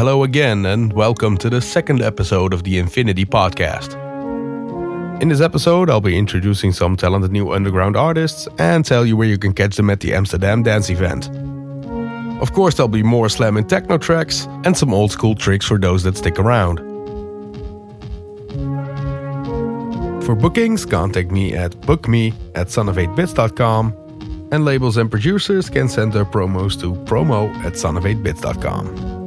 Hello again, and welcome to the second episode of the Infinity Podcast. In this episode, I'll be introducing some talented new underground artists and tell you where you can catch them at the Amsterdam Dance event. Of course, there'll be more slam and techno tracks and some old school tricks for those that stick around. For bookings, contact me at bookme at son8bits.com and labels and producers can send their promos to promo at son8bits.com.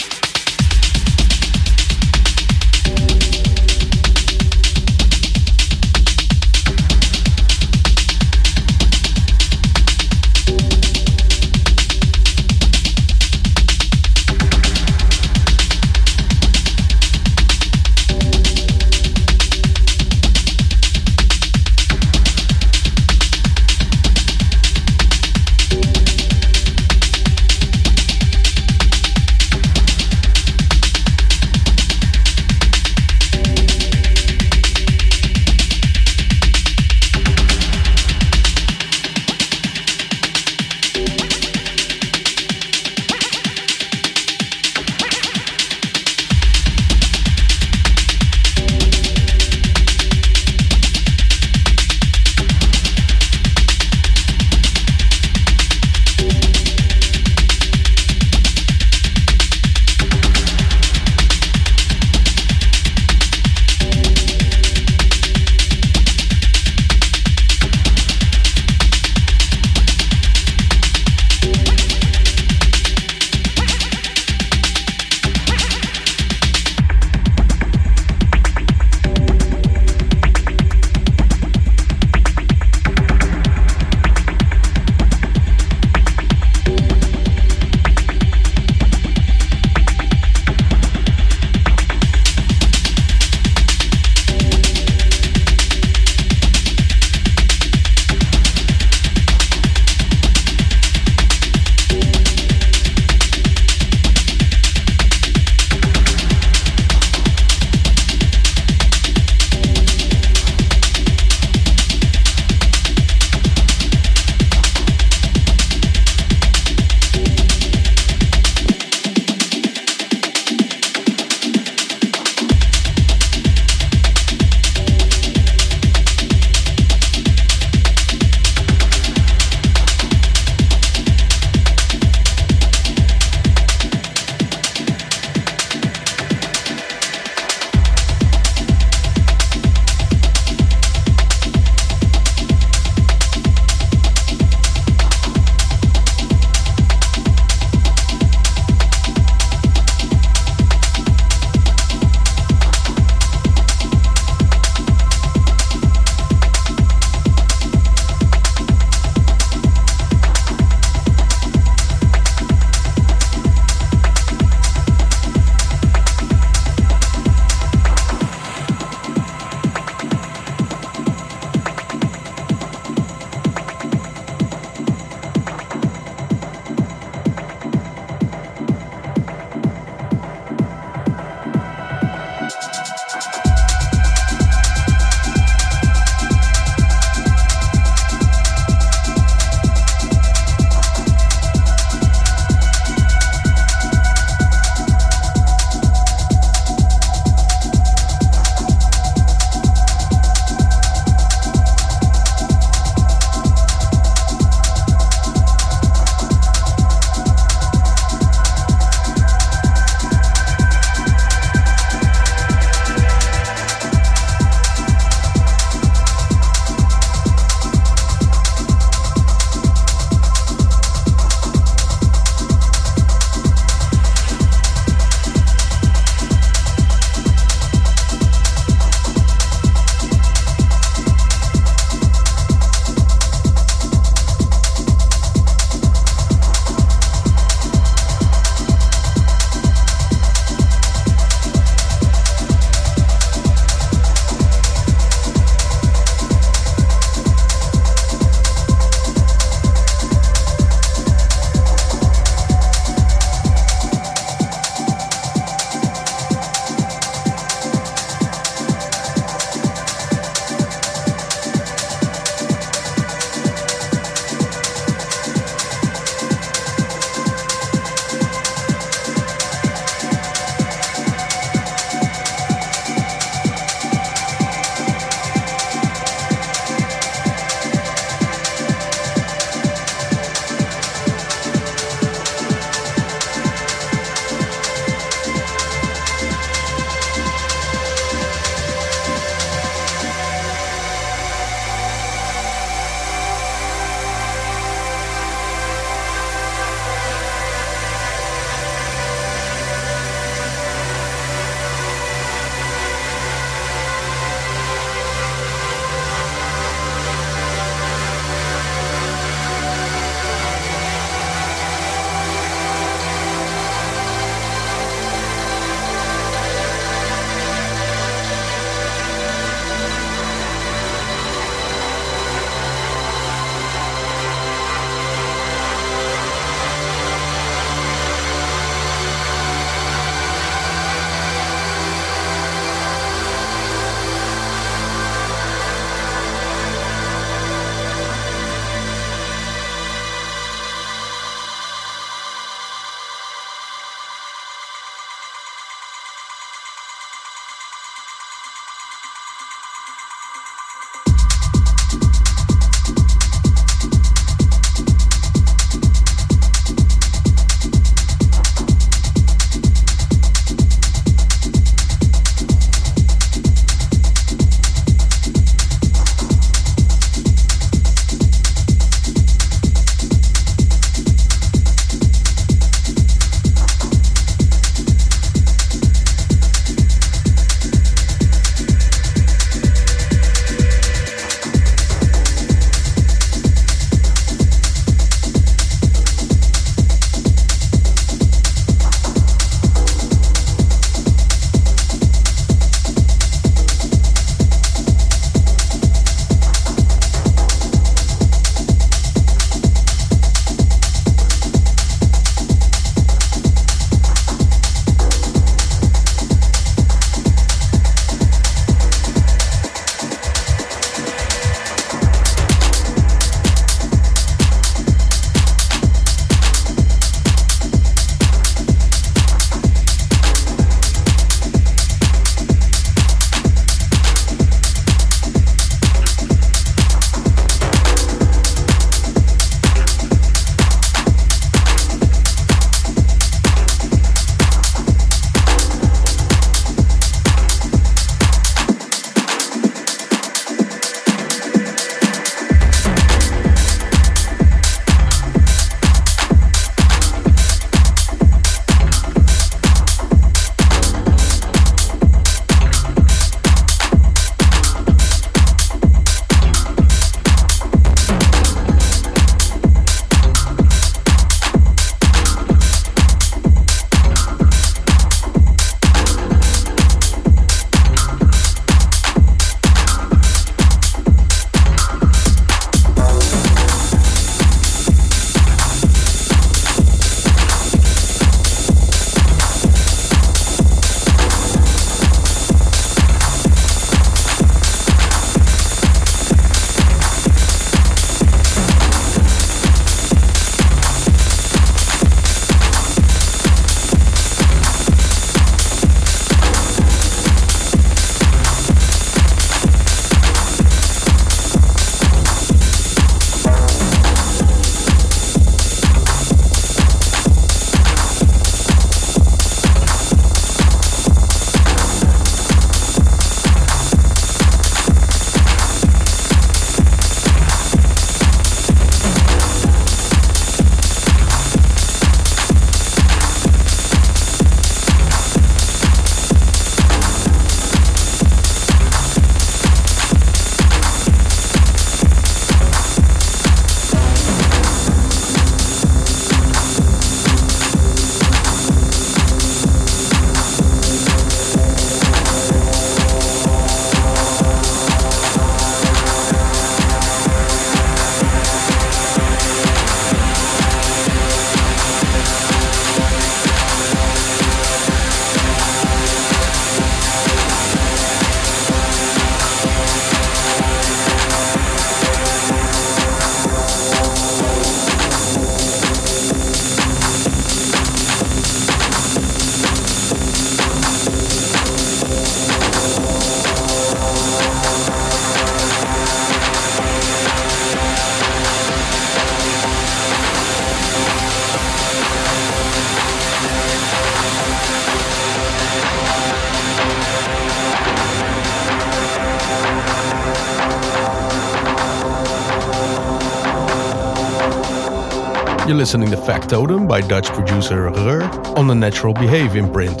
listening to the Factotum by Dutch producer Rur on the Natural Behave imprint.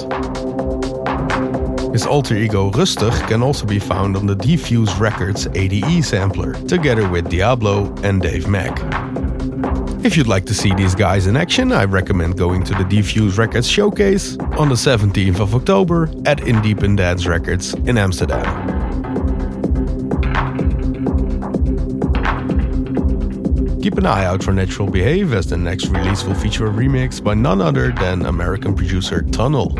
His alter ego Rustig can also be found on the Defuse Records ADE sampler, together with Diablo and Dave Mack. If you'd like to see these guys in action, I recommend going to the Defuse Records showcase on the 17th of October at Independence Records in Amsterdam. An eye out for Natural Behave as the next release will feature a remix by none other than American producer Tunnel.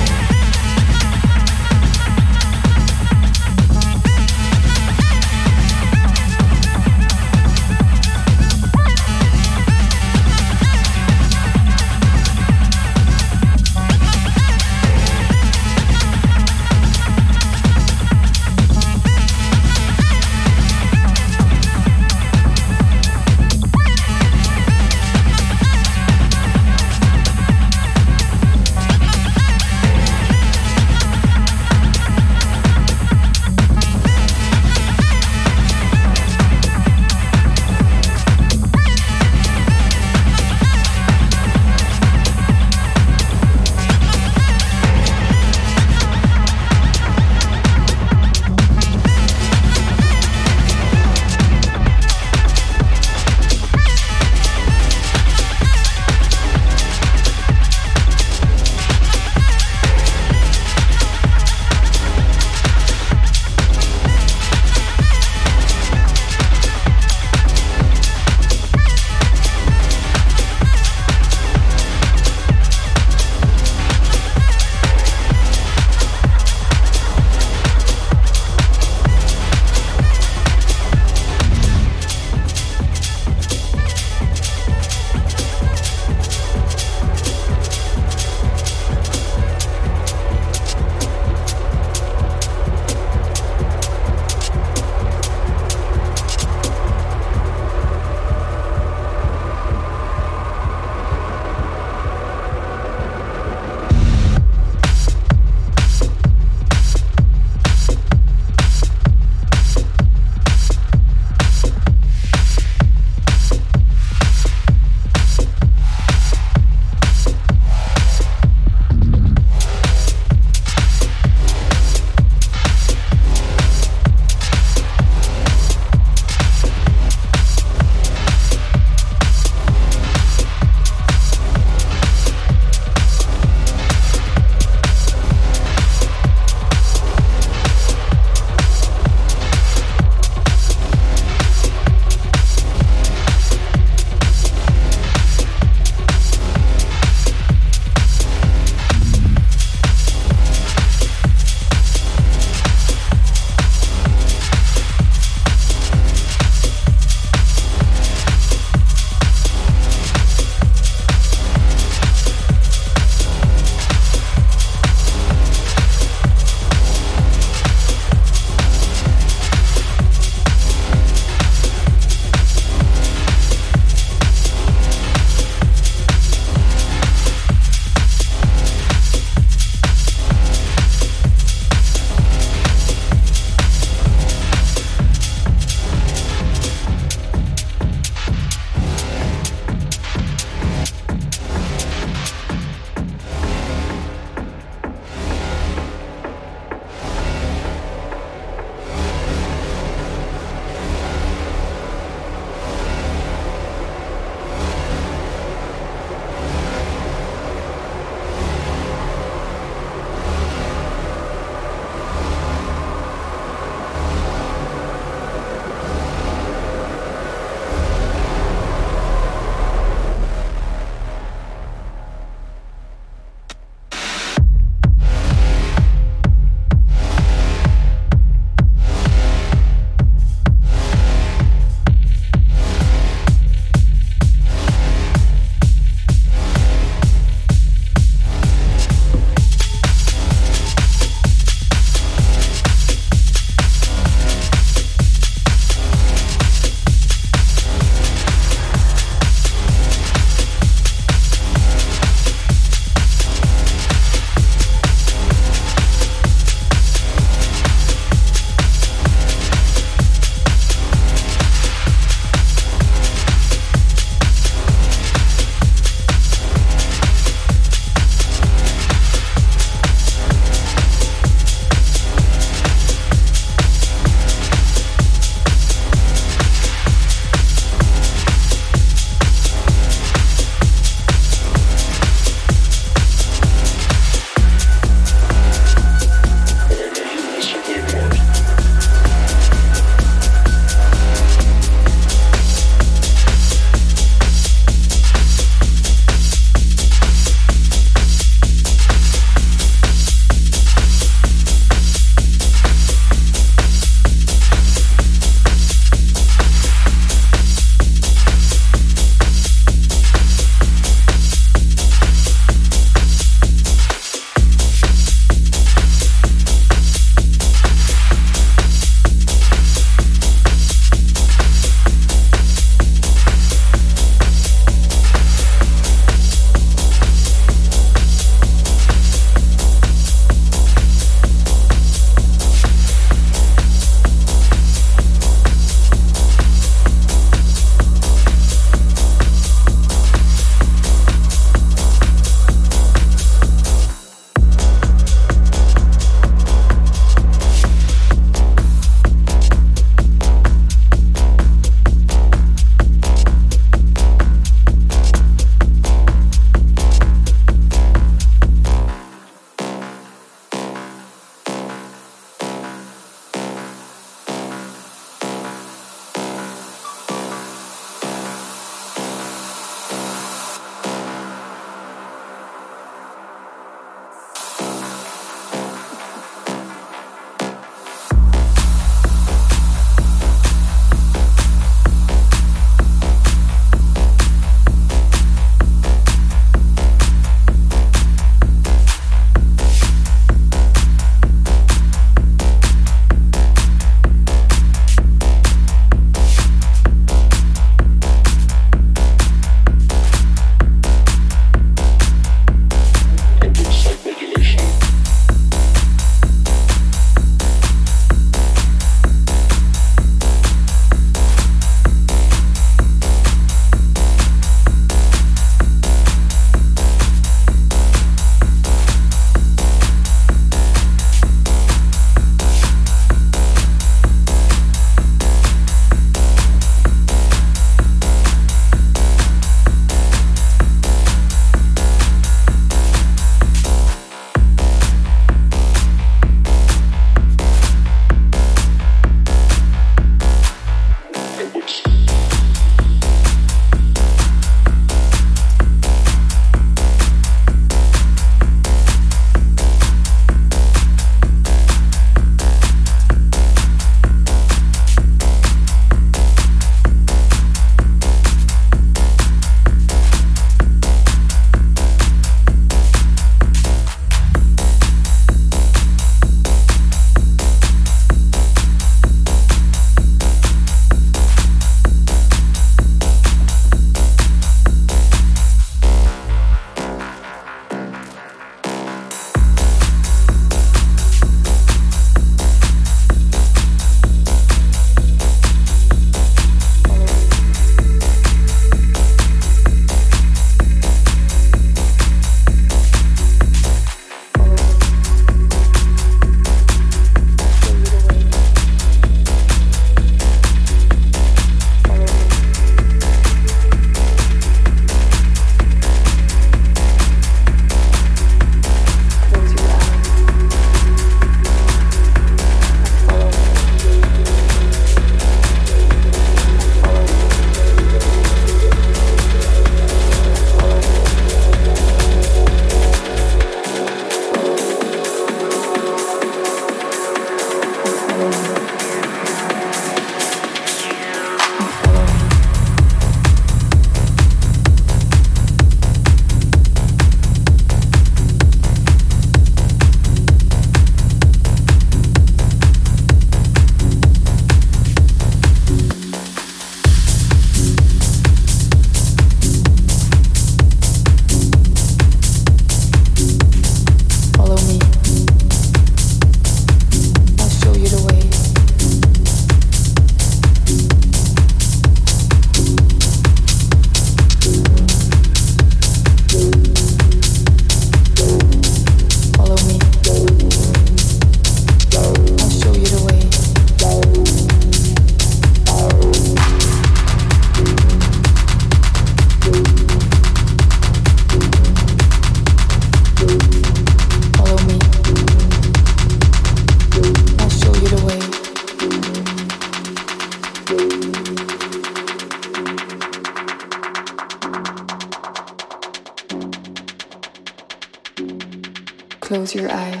Your eyes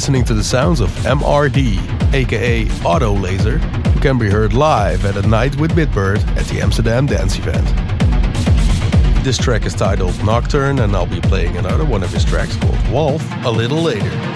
listening to the sounds of MRD, aka Auto Laser, who can be heard live at a night with Bitbird at the Amsterdam Dance Event. This track is titled Nocturne, and I'll be playing another one of his tracks called Wolf a little later.